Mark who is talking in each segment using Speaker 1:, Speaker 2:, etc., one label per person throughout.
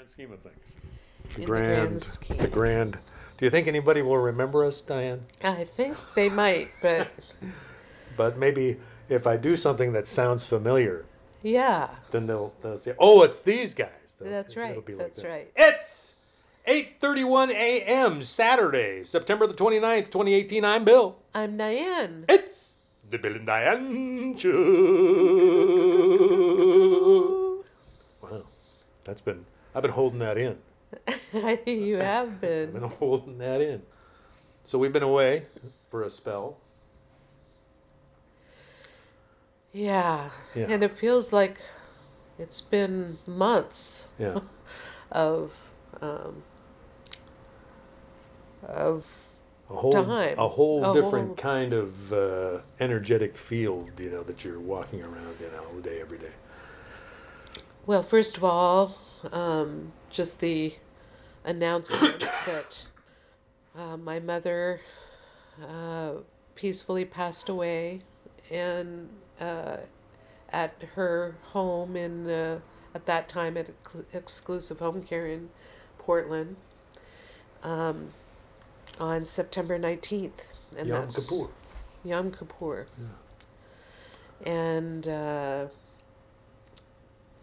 Speaker 1: grand scheme of things.
Speaker 2: In the grand scheme.
Speaker 1: the grand. Do you think anybody will remember us, Diane?
Speaker 2: I think they might, but
Speaker 1: But maybe if I do something that sounds familiar,
Speaker 2: yeah,
Speaker 1: then they'll, they'll say, "Oh, it's these guys." They'll-
Speaker 2: that's
Speaker 1: it'll
Speaker 2: right.
Speaker 1: be like
Speaker 2: That's
Speaker 1: that.
Speaker 2: right.
Speaker 1: It's 8:31 a.m. Saturday, September the 29th, 2018. I'm Bill.
Speaker 2: I'm Diane.
Speaker 1: It's the Bill and Diane Show. Wow, that's been I've been holding that in.
Speaker 2: you have been.
Speaker 1: I've
Speaker 2: been.
Speaker 1: holding that in. So we've been away for a spell.
Speaker 2: Yeah.
Speaker 1: Yeah.
Speaker 2: And it feels like it's been months
Speaker 1: Yeah,
Speaker 2: of um, of
Speaker 1: a whole
Speaker 2: Time.
Speaker 1: a whole
Speaker 2: A
Speaker 1: different
Speaker 2: whole-
Speaker 1: kind of uh, energetic field, you know, that you're walking around in all the day, every day.
Speaker 2: Well, first of all, um, just the announcement that uh, my mother uh, peacefully passed away, and uh, at her home in uh, at that time at Exclu- exclusive home care in Portland. Um, on September 19th. And
Speaker 1: Yom
Speaker 2: that's
Speaker 1: Kippur.
Speaker 2: Yom Kippur. And uh,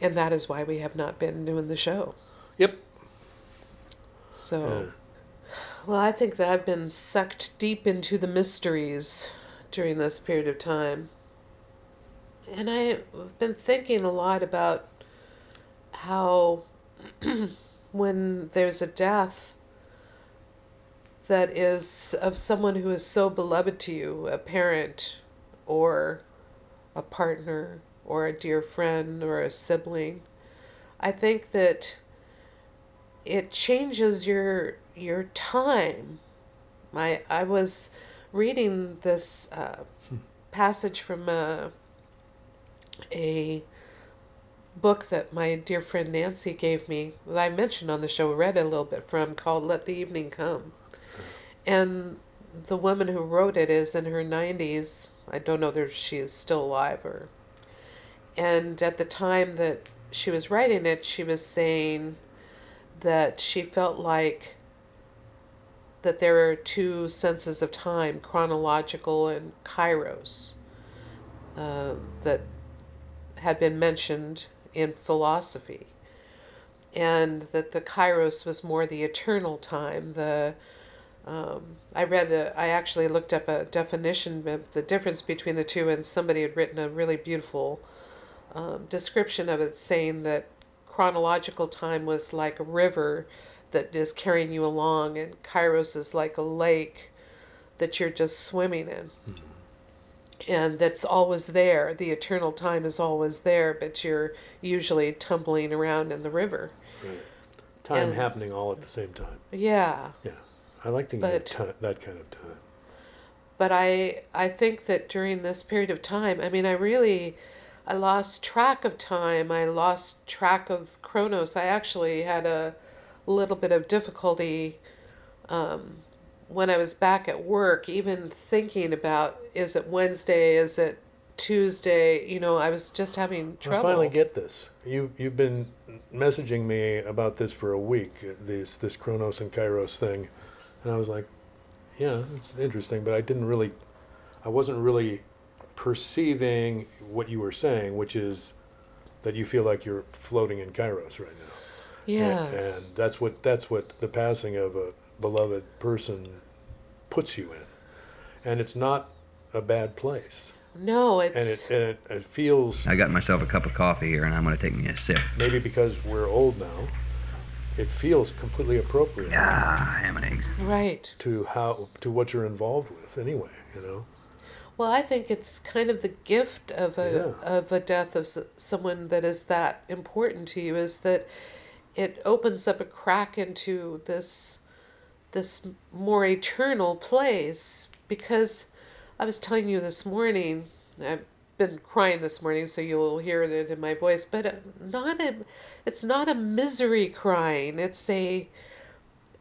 Speaker 2: and that is why we have not been doing the show.
Speaker 1: Yep.
Speaker 2: So, well, I think that I've been sucked deep into the mysteries during this period of time. And I've been thinking a lot about how when there's a death that is of someone who is so beloved to you, a parent or a partner or a dear friend or a sibling, I think that it changes your your time. I I was reading this uh, passage from a a book that my dear friend Nancy gave me that I mentioned on the show. We read a little bit from called "Let the Evening Come," and the woman who wrote it is in her nineties. I don't know if she is still alive or. And at the time that she was writing it, she was saying that she felt like that there are two senses of time chronological and kairos uh, that had been mentioned in philosophy. And that the kairos was more the eternal time the um, I read a, I actually looked up a definition of the difference between the two and somebody had written a really beautiful um, description of it saying that chronological time was like a river that is carrying you along and kairos is like a lake that you're just swimming in and that's always there the eternal time is always there but you're usually tumbling around in the river
Speaker 1: Right. Time
Speaker 2: And-
Speaker 1: happening all at the same time.
Speaker 2: yeah
Speaker 1: Yeah, I like thinking of
Speaker 2: But-
Speaker 1: ti- that kind of time.
Speaker 2: but I I think that during this period of time, I mean, I really I lost track of time. I lost track of Chronos. I actually had a little bit of difficulty um, when I was back at work, even thinking about is it Wednesday, is it Tuesday? You know, I was just having trouble.
Speaker 1: I finally get this. You you've been messaging me about this for a week. This this Chronos and Kairos thing, and I was like, yeah, it's interesting, but I didn't really, I wasn't really perceiving what you were saying, which is that you feel like you're floating in Kairos right now.
Speaker 2: yeah.
Speaker 1: And, and that's what that's what the passing of a beloved person puts you in, and it's not a bad place,
Speaker 2: no, it's and
Speaker 1: it and it, it feels
Speaker 3: I got myself a cup of coffee here, and I'm going to take me a sip.
Speaker 1: maybe because we're old now, it feels completely appropriate
Speaker 3: Ah, ham and eggs.
Speaker 2: right.
Speaker 1: to how to what you're involved with anyway. You know,
Speaker 2: Well, I think it's kind of the gift of a
Speaker 1: Yeah.
Speaker 2: of a death of someone that is that important to you is that it opens up a crack into this this more eternal place. Because I was telling you this morning I've been crying this morning so you'll hear it in my voice but uh, not a it's not a misery crying. It's a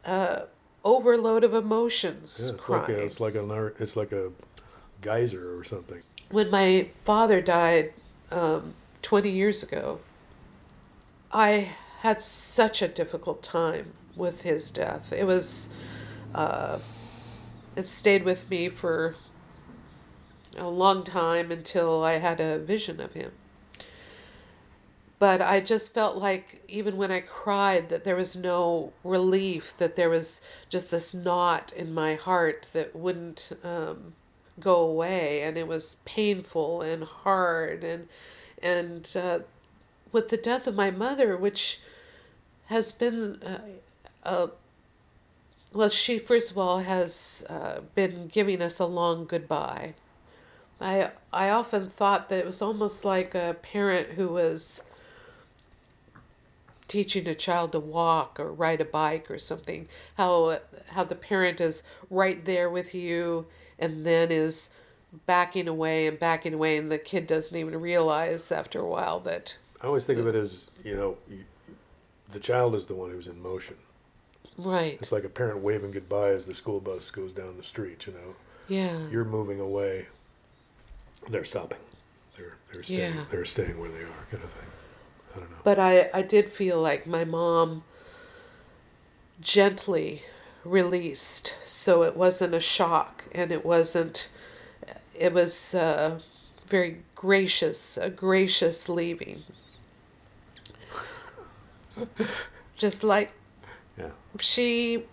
Speaker 2: uh, overload of emotions
Speaker 1: yeah, it's
Speaker 2: crying
Speaker 1: like a, it's like an it's like a geyser or something.
Speaker 2: when my father died um, 20 years ago, I had such a difficult time with his death. It was, uh, it stayed with me for a long time until I had a vision of him. But I just felt like even when I cried that there was no relief, that there was just this knot in my heart that wouldn't um, go away, and it was painful and hard, and and uh, with the death of my mother, which has been uh, well, she first of all has uh, been giving us a long goodbye. I I often thought that it was almost like a parent who was teaching a child to walk or ride a bike or something. How how the parent is right there with you and then is backing away and backing away, and the kid doesn't even realize after a while that.
Speaker 1: I always think of it as you know, you, the child is the one who's in motion.
Speaker 2: Right.
Speaker 1: It's like a parent waving goodbye as the school bus goes down the street. You know,
Speaker 2: Yeah.
Speaker 1: you're moving away. They're stopping. They're they're staying.
Speaker 2: Yeah.
Speaker 1: They're staying where they are, kind of thing. I don't know.
Speaker 2: But I, I did feel like my mom gently released, so it wasn't a shock and it wasn't, it was uh, very gracious, a gracious leaving. Just like
Speaker 1: Yeah.
Speaker 2: she,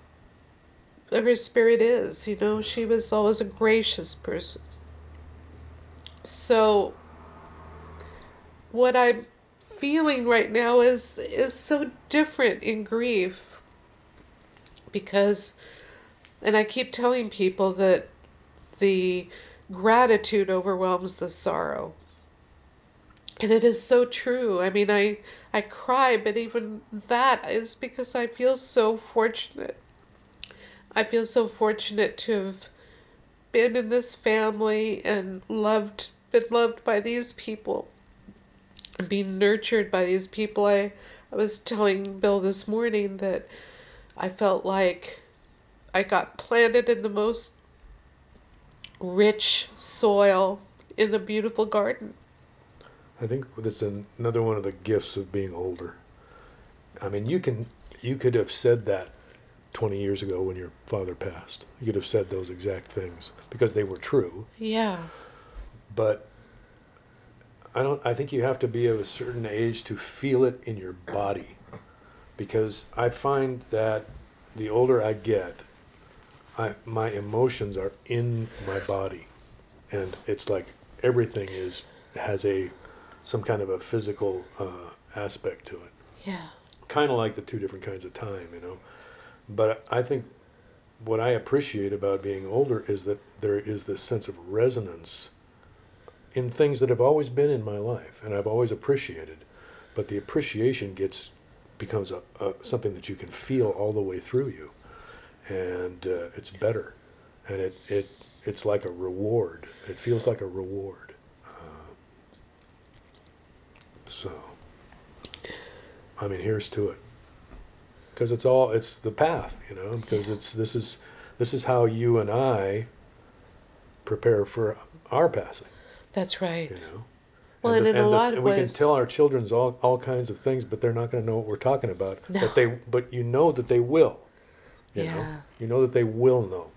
Speaker 2: her spirit is, you know, she was always a gracious person. So, what I'm feeling right now is is so different in grief because and I keep telling people that the gratitude overwhelms the sorrow. And it is so true. I mean, I I cry, but even that is because I feel so fortunate. I feel so fortunate to have been in this family and loved been loved by these people and being nurtured by these people. I, I was telling Bill this morning that I felt like I got planted in the most rich soil in the beautiful garden.
Speaker 1: I think that's an, another one of the gifts of being older. I mean, you can you could have said that 20 years ago when your father passed. You could have said those exact things because they were true.
Speaker 2: Yeah.
Speaker 1: But I don't. I think you have to be of a certain age to feel it in your body, because I find that the older I get, I my emotions are in my body, and it's like everything is has a some kind of a physical uh, aspect to it
Speaker 2: Yeah.
Speaker 1: kind of like the two different kinds of time, you know. But I think what I appreciate about being older is that there is this sense of resonance in things that have always been in my life and I've always appreciated. But the appreciation gets becomes a, a something that you can feel all the way through you, and uh, it's better, and it it it's like a reward. It feels like a reward. Uh, so. I mean, here's to it. Because it's all it's the path, you know. Because it's this is this is how you and I prepare for our passing,
Speaker 2: That's right.
Speaker 1: you know.
Speaker 2: Well,
Speaker 1: the-
Speaker 2: and in a
Speaker 1: the-
Speaker 2: lot of
Speaker 1: and we can tell our children's all all kinds of things, but they're not going to know what we're talking about.
Speaker 2: No.
Speaker 1: But they but you know that they will. You know,
Speaker 2: Yeah.
Speaker 1: you know that they will know,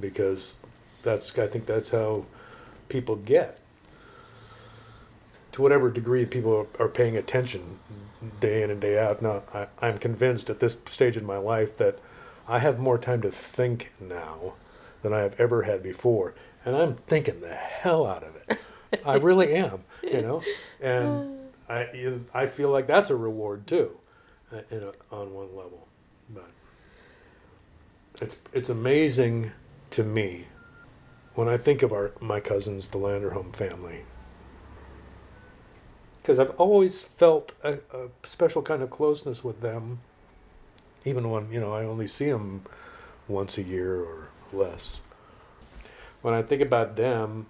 Speaker 1: because that's I think that's how people get to whatever degree people are, are paying attention day in and day out. Now, I, I'm convinced at this stage in my life that I have more time to think now than I have ever had before, and I'm thinking the hell out of it. I really am, you know, and I I feel like that's a reward too, uh, in a, on one level, but it's it's amazing to me when I think of our my cousins, the Landerholm family, because I've always felt a, a special kind of closeness with them, even when you know I only see them once a year or less. When I think about them,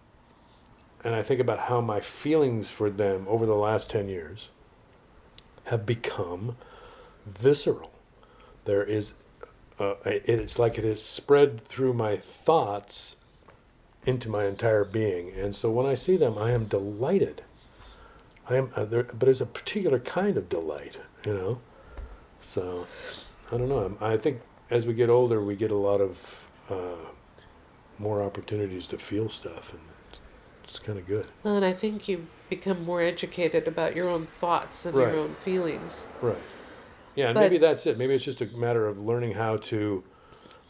Speaker 1: and I think about how my feelings for them over the last ten years have become visceral. There is, uh, it's like it has spread through my thoughts into my entire being, and so when I see them, I am delighted. I am, uh, there, but it's a particular kind of delight, you know. So, I don't know. I think as we get older, we get a lot of uh, more opportunities to feel stuff, and it's, kind of good.
Speaker 2: Well, and I think you become more educated about your own thoughts and
Speaker 1: Right.
Speaker 2: your own feelings.
Speaker 1: Right. Yeah, and
Speaker 2: But-
Speaker 1: maybe that's it. Maybe it's just a matter of learning how to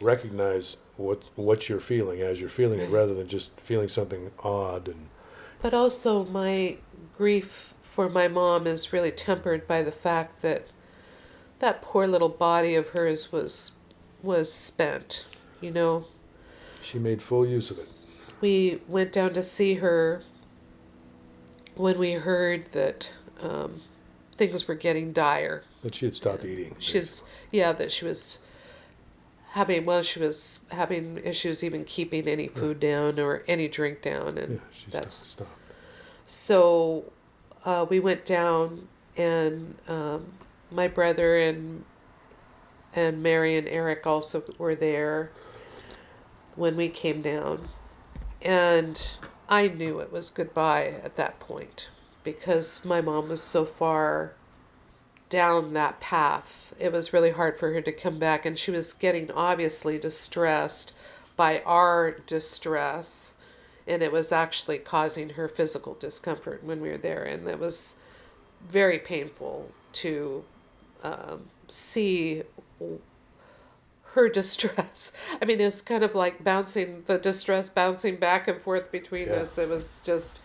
Speaker 1: recognize what what you're feeling as you're feeling it, rather than just feeling something odd and
Speaker 2: But also, my grief for my mom is really tempered by the fact that that poor little body of hers was was spent. You know,
Speaker 1: she made full use of it.
Speaker 2: We went down to see her when we heard that um, things were getting dire.
Speaker 1: That she had stopped eating.
Speaker 2: She's yeah, that she was having well, she was having issues even keeping any food down or any drink down, and
Speaker 1: yeah, she
Speaker 2: that's
Speaker 1: stopped.
Speaker 2: so uh, we went down and um, my brother and and Mary and Eric also were there when we came down and I knew it was goodbye at that point because my mom was so far down that path. It was really hard for her to come back and she was getting obviously distressed by our distress and it was actually causing her physical discomfort when we were there and it was very painful to um, see her distress i mean it was kind of like bouncing the distress bouncing back and forth between
Speaker 1: Yeah.
Speaker 2: us it was just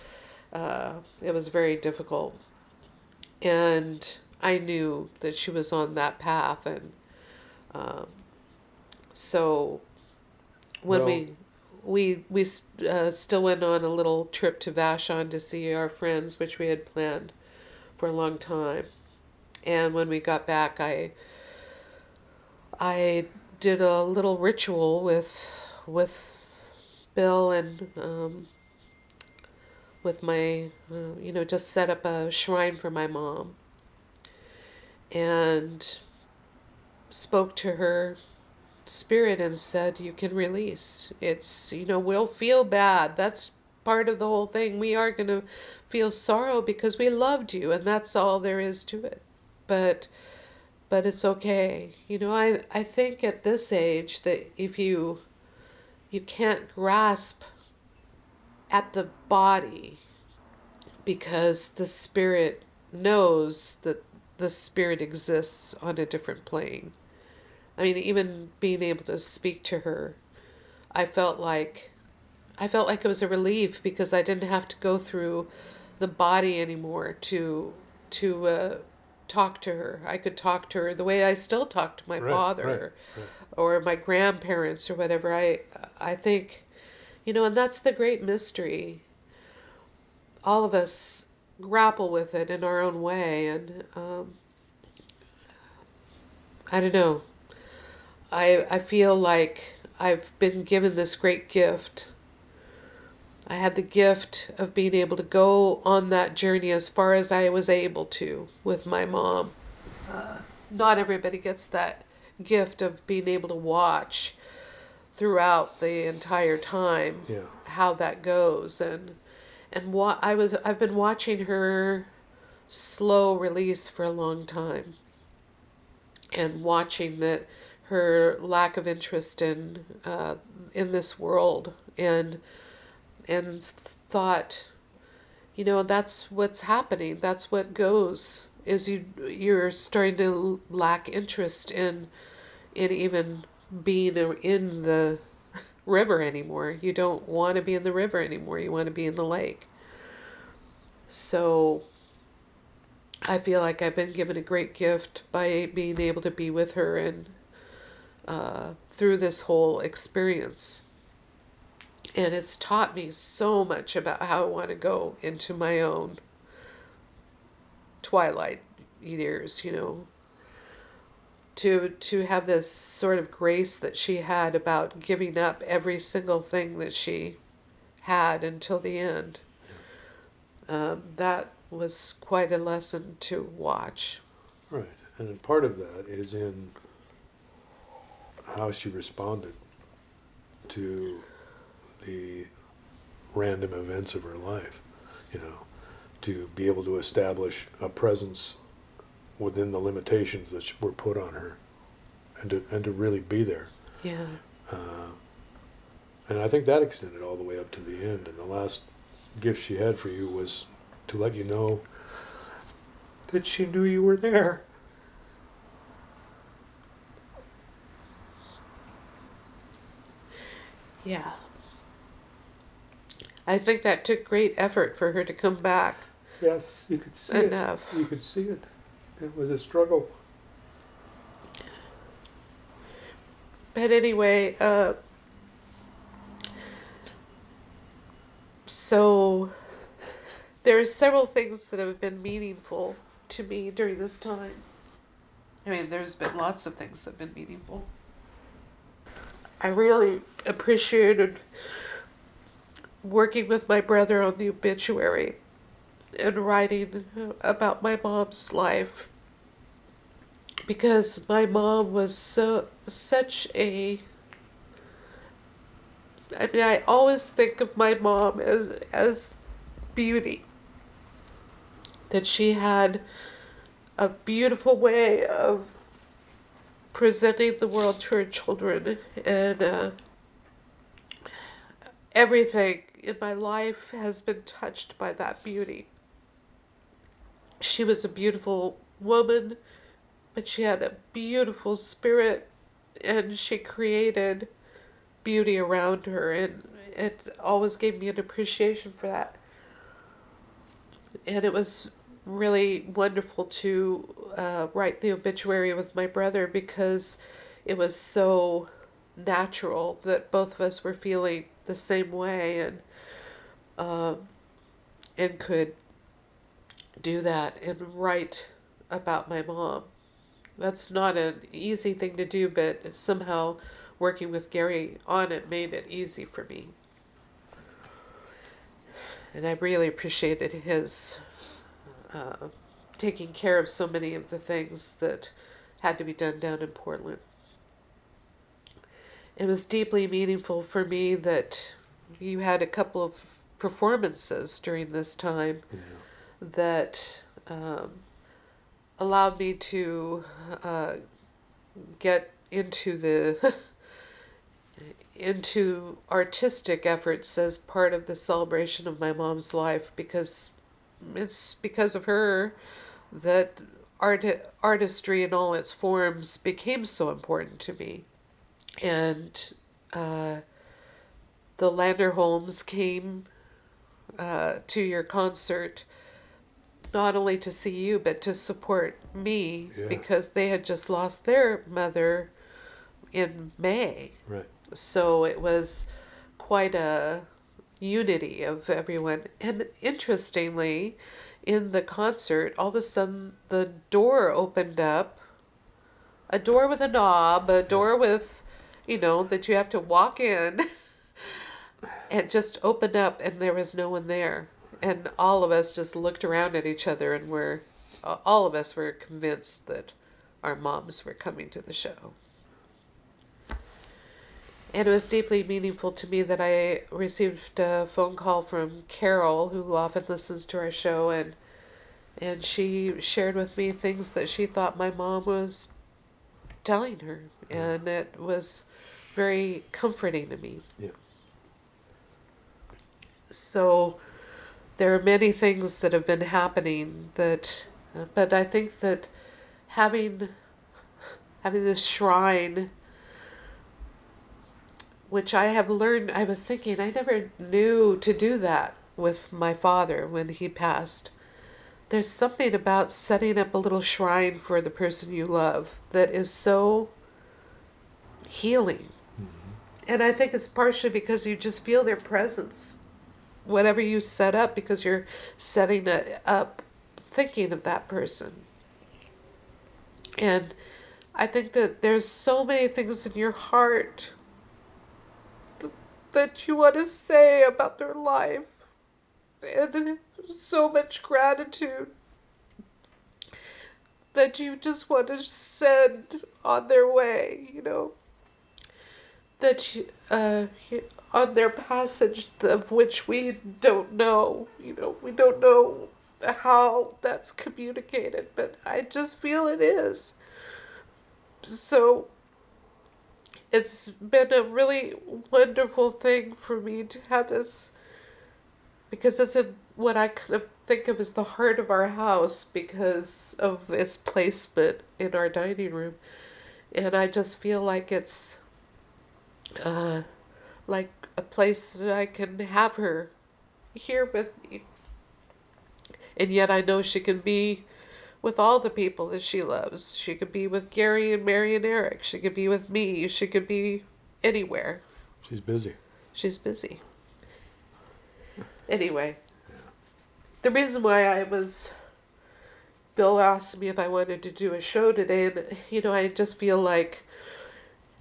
Speaker 2: uh, it was very difficult and i knew that she was on that path and um, so when
Speaker 1: Well-
Speaker 2: we we we uh, still went on a little trip to Vashon to see our friends, which we had planned for a long time. And when we got back, I I did a little ritual with with Bill and um, with my uh, you know just set up a shrine for my mom. And spoke to her spirit and said you can release. It's you know we'll feel bad. That's part of the whole thing. We are going to feel sorrow because we loved you and that's all there is to it. But but it's okay. You know i i think at this age that if you you can't grasp at the body because the spirit knows that the spirit exists on a different plane. I mean, even being able to speak to her, I felt like, I felt like it was a relief because I didn't have to go through the body anymore to, to uh, talk to her. I could talk to her the way I still talk to my
Speaker 1: Right,
Speaker 2: father,
Speaker 1: right,
Speaker 2: or my grandparents or whatever. I, I think, you know, and that's the great mystery. All of us grapple with it in our own way, and um, I don't know. I I feel like I've been given this great gift. I had the gift of being able to go on that journey as far as I was able to with my mom. Uh, not everybody gets that gift of being able to watch throughout the entire time
Speaker 1: Yeah.
Speaker 2: how that goes and and what I was I've been watching her slow release for a long time and watching that her lack of interest in uh, in this world and and thought you know that's what's happening. That's what goes is you you're starting to lack interest in in even being in the river anymore. You don't want to be in the river anymore. You want to be in the lake. So I feel like I've been given a great gift by being able to be with her and uh, through this whole experience. And it's taught me so much about how I want to go into my own twilight years, you know. To to have this sort of grace that she had about giving up every single thing that she had until the end. Um, that was quite a lesson to watch.
Speaker 1: Right. And part of that is in how she responded to the random events of her life. You know, to be able to establish a presence within the limitations that were put on her, and to and to really be there.
Speaker 2: Yeah.
Speaker 1: Uh, and I think that extended all the way up to the end. And the last gift she had for you was to let you know that she knew you were there.
Speaker 2: Yeah. I think that took great effort for her to come back.
Speaker 1: Yes, you could see
Speaker 2: Enough.
Speaker 1: it. You could see it. It was a struggle.
Speaker 2: But anyway, uh, so there are several things that have been meaningful to me during this time. I mean, there's been lots of things that have been meaningful. I really appreciated working with my brother on the obituary and writing about my mom's life. Because my mom was so such a I mean I always think of my mom as as beauty. That she had a beautiful way of presenting the world to her children and uh, everything in my life has been touched by that beauty. She was a beautiful woman but she had a beautiful spirit and she created beauty around her and it always gave me an appreciation for that. And it was really wonderful to uh, write the obituary with my brother because it was so natural that both of us were feeling the same way and um, and could do that and write about my mom. That's not an easy thing to do, but somehow working with Gary on it made it easy for me. And I really appreciated his uh, taking care of so many of the things that had to be done down in Portland. It was deeply meaningful for me that you had a couple of performances during this time
Speaker 1: Yeah.
Speaker 2: that um, allowed me to uh, get into the into artistic efforts as part of the celebration of my mom's life because it's because of her that art artistry in all its forms became so important to me and uh, the Landerholms came uh, to your concert not only to see you but to support me
Speaker 1: Yeah.
Speaker 2: because they had just lost their mother in May.
Speaker 1: Right.
Speaker 2: So it was quite a unity of everyone. And interestingly, in the concert, all of a sudden the door opened up. A door with a knob, a door with, you know, that you have to walk in. It just opened up and there was no one there. And all of us just looked around at each other and were, all of us were convinced that our moms were coming to the show. And it was deeply meaningful to me that I received a phone call from Carol, who often listens to our show, and and she shared with me things that she thought my mom was telling her, and it was very comforting to me.
Speaker 1: Yeah.
Speaker 2: So there are many things that have been happening that, but I think that having having this shrine which I have learned. I was thinking, I never knew to do that with my father when he passed. There's something about setting up a little shrine for the person you love that is so healing. Mm-hmm. And I think it's partially because you just feel their presence. Whatever you set up, because you're setting it up thinking of that person. And I think that there's so many things in your heart that you want to say about their life and so much gratitude that you just want to send on their way you know that uh, on their passage of which we don't know you know we don't know how that's communicated, but I just feel it is. So it's been a really wonderful thing for me to have this because it's in what I kind of think of as the heart of our house because of its placement in our dining room. And I just feel like it's uh, like a place that I can have her here with me. And yet I know she can be with all the people that she loves. She could be with Gary and Mary and Eric. She could be with me. She could be anywhere.
Speaker 1: She's busy.
Speaker 2: She's busy. Anyway, the reason why I was. Bill asked me if I wanted to do a show today, and you know, I just feel like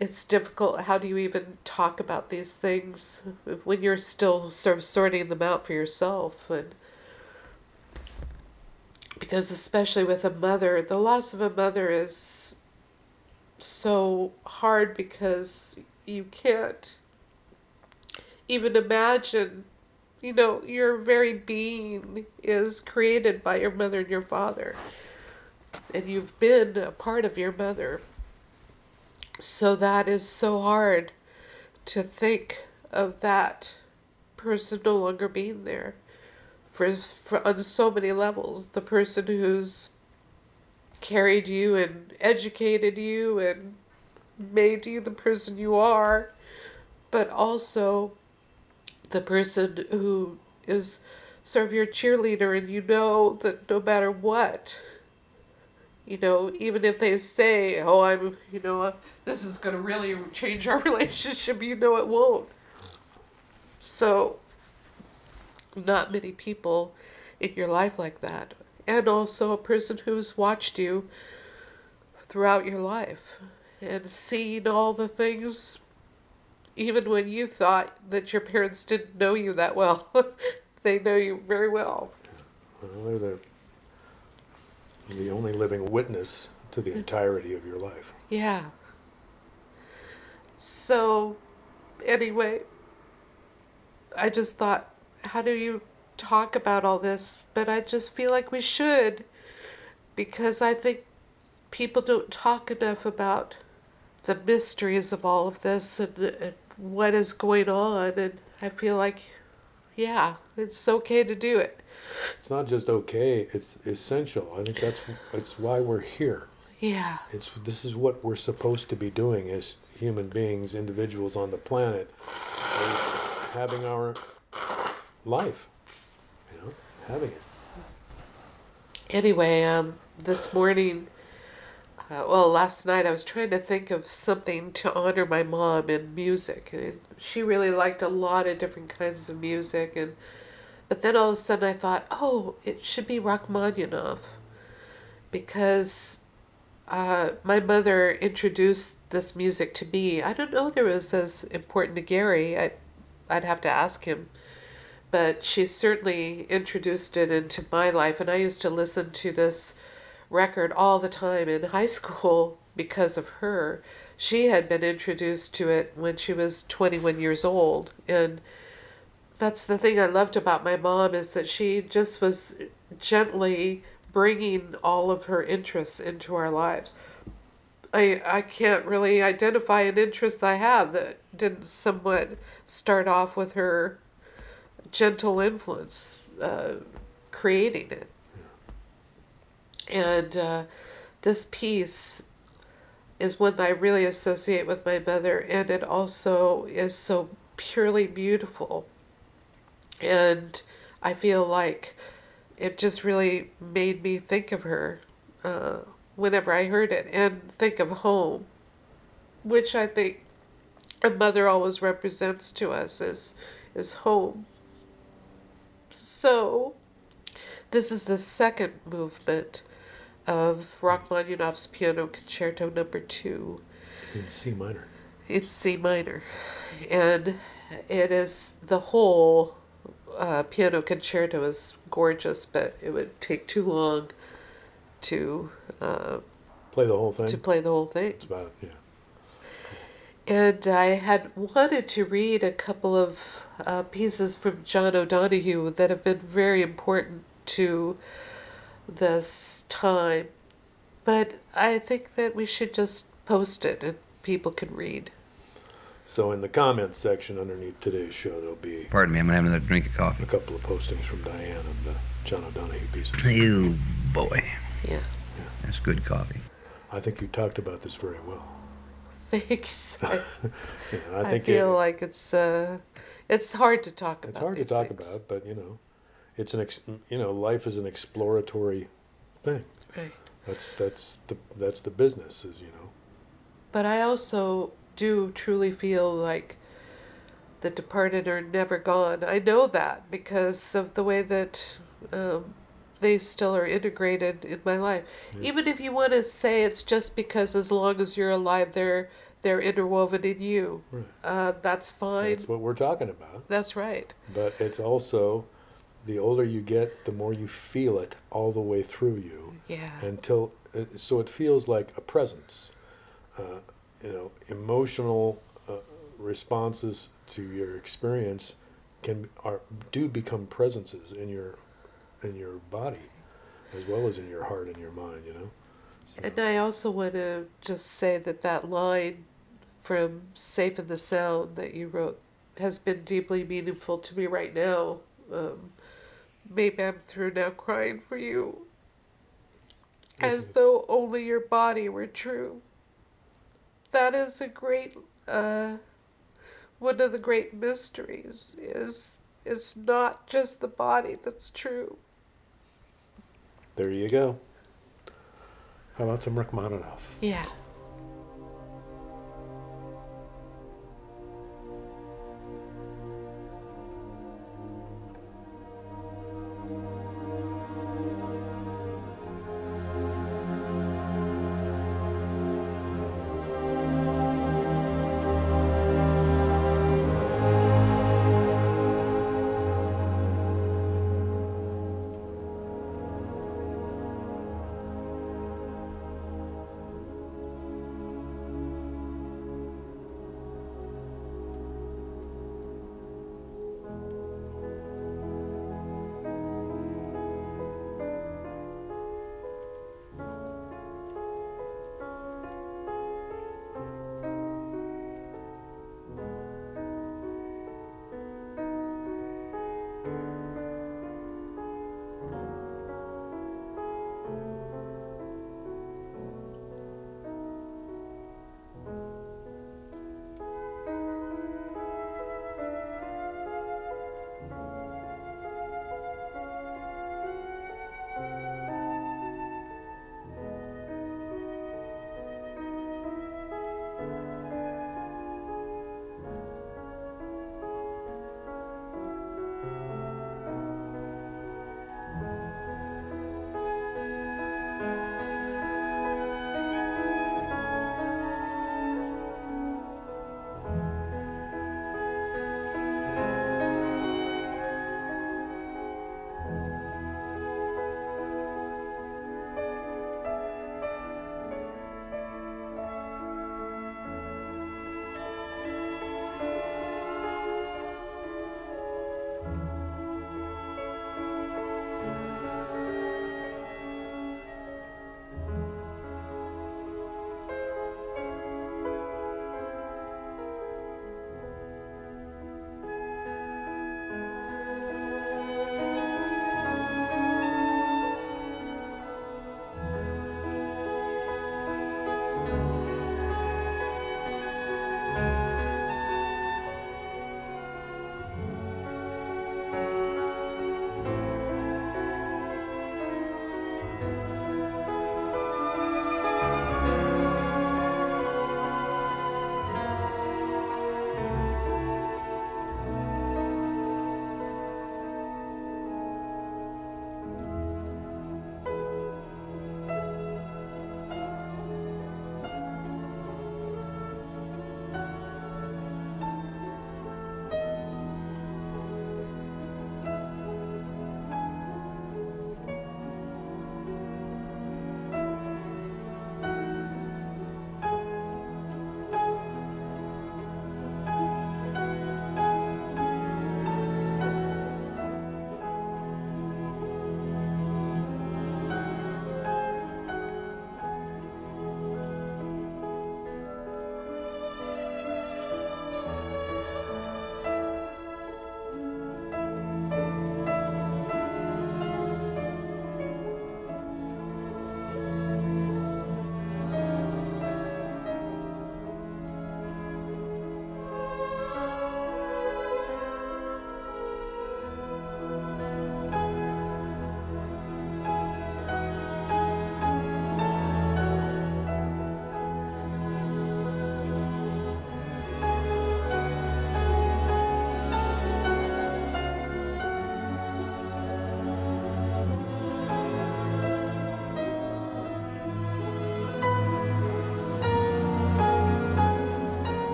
Speaker 2: it's difficult. How do you even talk about these things when you're still sort of sorting them out for yourself? And because, especially with a mother, the loss of a mother is so hard because you can't even imagine you know your very being is created by your mother and your father and you've been a part of your mother so that is so hard to think of that person no longer being there. For, for on so many levels the person who's carried you and educated you and made you the person you are but also the person who is sort of your cheerleader and you know that no matter what you know even if they say oh i'm you know uh, this is going to really change our relationship you know it won't. So not many people in your life like that. And also a person who's watched you throughout your life and seen all the things even when you thought that your parents didn't know you that well, they know you very well.
Speaker 1: Well, the, only living witness to the entirety of your life.
Speaker 2: Yeah. So, anyway, I just thought, how do you talk about all this? But I just feel like we should because I think people don't talk enough about the mysteries of all of this and, and what is going on and I feel like yeah, it's okay to do it.
Speaker 1: It's not just okay, it's essential. I think that's that's why we're here.
Speaker 2: Yeah.
Speaker 1: It's this is what we're supposed to be doing as human beings, individuals on the planet, is having our life. You know, having it.
Speaker 2: Anyway, um this morning uh, well, last night I was trying to think of something to honor my mom in music. And she really liked a lot of different kinds of music, and but then all of a sudden I thought, oh, it should be Rachmaninoff, because uh, my mother introduced this music to me. I don't know if it was as important to Gary. I, I'd have to ask him. But she certainly introduced it into my life, and I used to listen to this record all the time in high school because of her. She had been introduced to it when she was 21 years old. And that's the thing I loved about my mom is that she just was gently bringing all of her interests into our lives. I, I can't really identify an interest I have that didn't somewhat start off with her gentle influence uh, creating it. And uh, this piece is one that I really associate with my mother, and it also is so purely beautiful. And I feel like it just really made me think of her uh, whenever I heard it and think of home, which I think a mother always represents to us as, as home. So, this is the second movement of Rachmaninoff's Piano Concerto Number Two.
Speaker 1: In C minor.
Speaker 2: It's C minor, and it is the whole uh, piano concerto is gorgeous, but it would take too long to uh,
Speaker 1: play the whole thing.
Speaker 2: To play the whole thing.
Speaker 1: It's about yeah.
Speaker 2: And I had wanted to read a couple of uh, pieces from John O'Donohue that have been very important to this time. But I think that we should just post it and people can read.
Speaker 1: So in the comments section underneath today's show, there'll be
Speaker 3: Pardon me, I'm gonna have another drink of coffee.
Speaker 1: a couple of postings from Diane and the John O'Donohue pieces.
Speaker 3: You boy,
Speaker 2: Yeah.
Speaker 3: that's good coffee.
Speaker 1: I think you talked about this very well.
Speaker 2: Thanks. I,
Speaker 1: You I
Speaker 2: I feel
Speaker 1: it-
Speaker 2: like it's uh, it's hard to talk about.
Speaker 1: it's hard to talk
Speaker 2: things.
Speaker 1: about, but you know, it's an ex- you know, life is an exploratory thing.
Speaker 2: Right.
Speaker 1: That's that's the that's the business, is you know.
Speaker 2: But I also do truly feel like the departed are never gone. I know that because of the way that um, they still are integrated in my life.
Speaker 1: Yeah.
Speaker 2: Even if you want to say it's just because as long as you're alive, they're they're interwoven in you.
Speaker 1: Right.
Speaker 2: Uh, that's fine.
Speaker 1: That's what we're talking about.
Speaker 2: That's right.
Speaker 1: But it's also the older you get, the more you feel it all the way through you
Speaker 2: Yeah.
Speaker 1: until uh, so it feels like a presence. Uh, you know, emotional uh, responses to your experience can are do become presences in your in your body as well as in your heart and your mind. You know. So-
Speaker 2: And I also want to just say that that line from Safe in the Sound that you wrote has been deeply meaningful to me right now. Um, maybe I'm through now crying for you, as though only your body were true. That is a great, uh, one of the great mysteries is it's not just the body that's true.
Speaker 1: There you go. How about some Rachmaninoff?
Speaker 2: Yeah.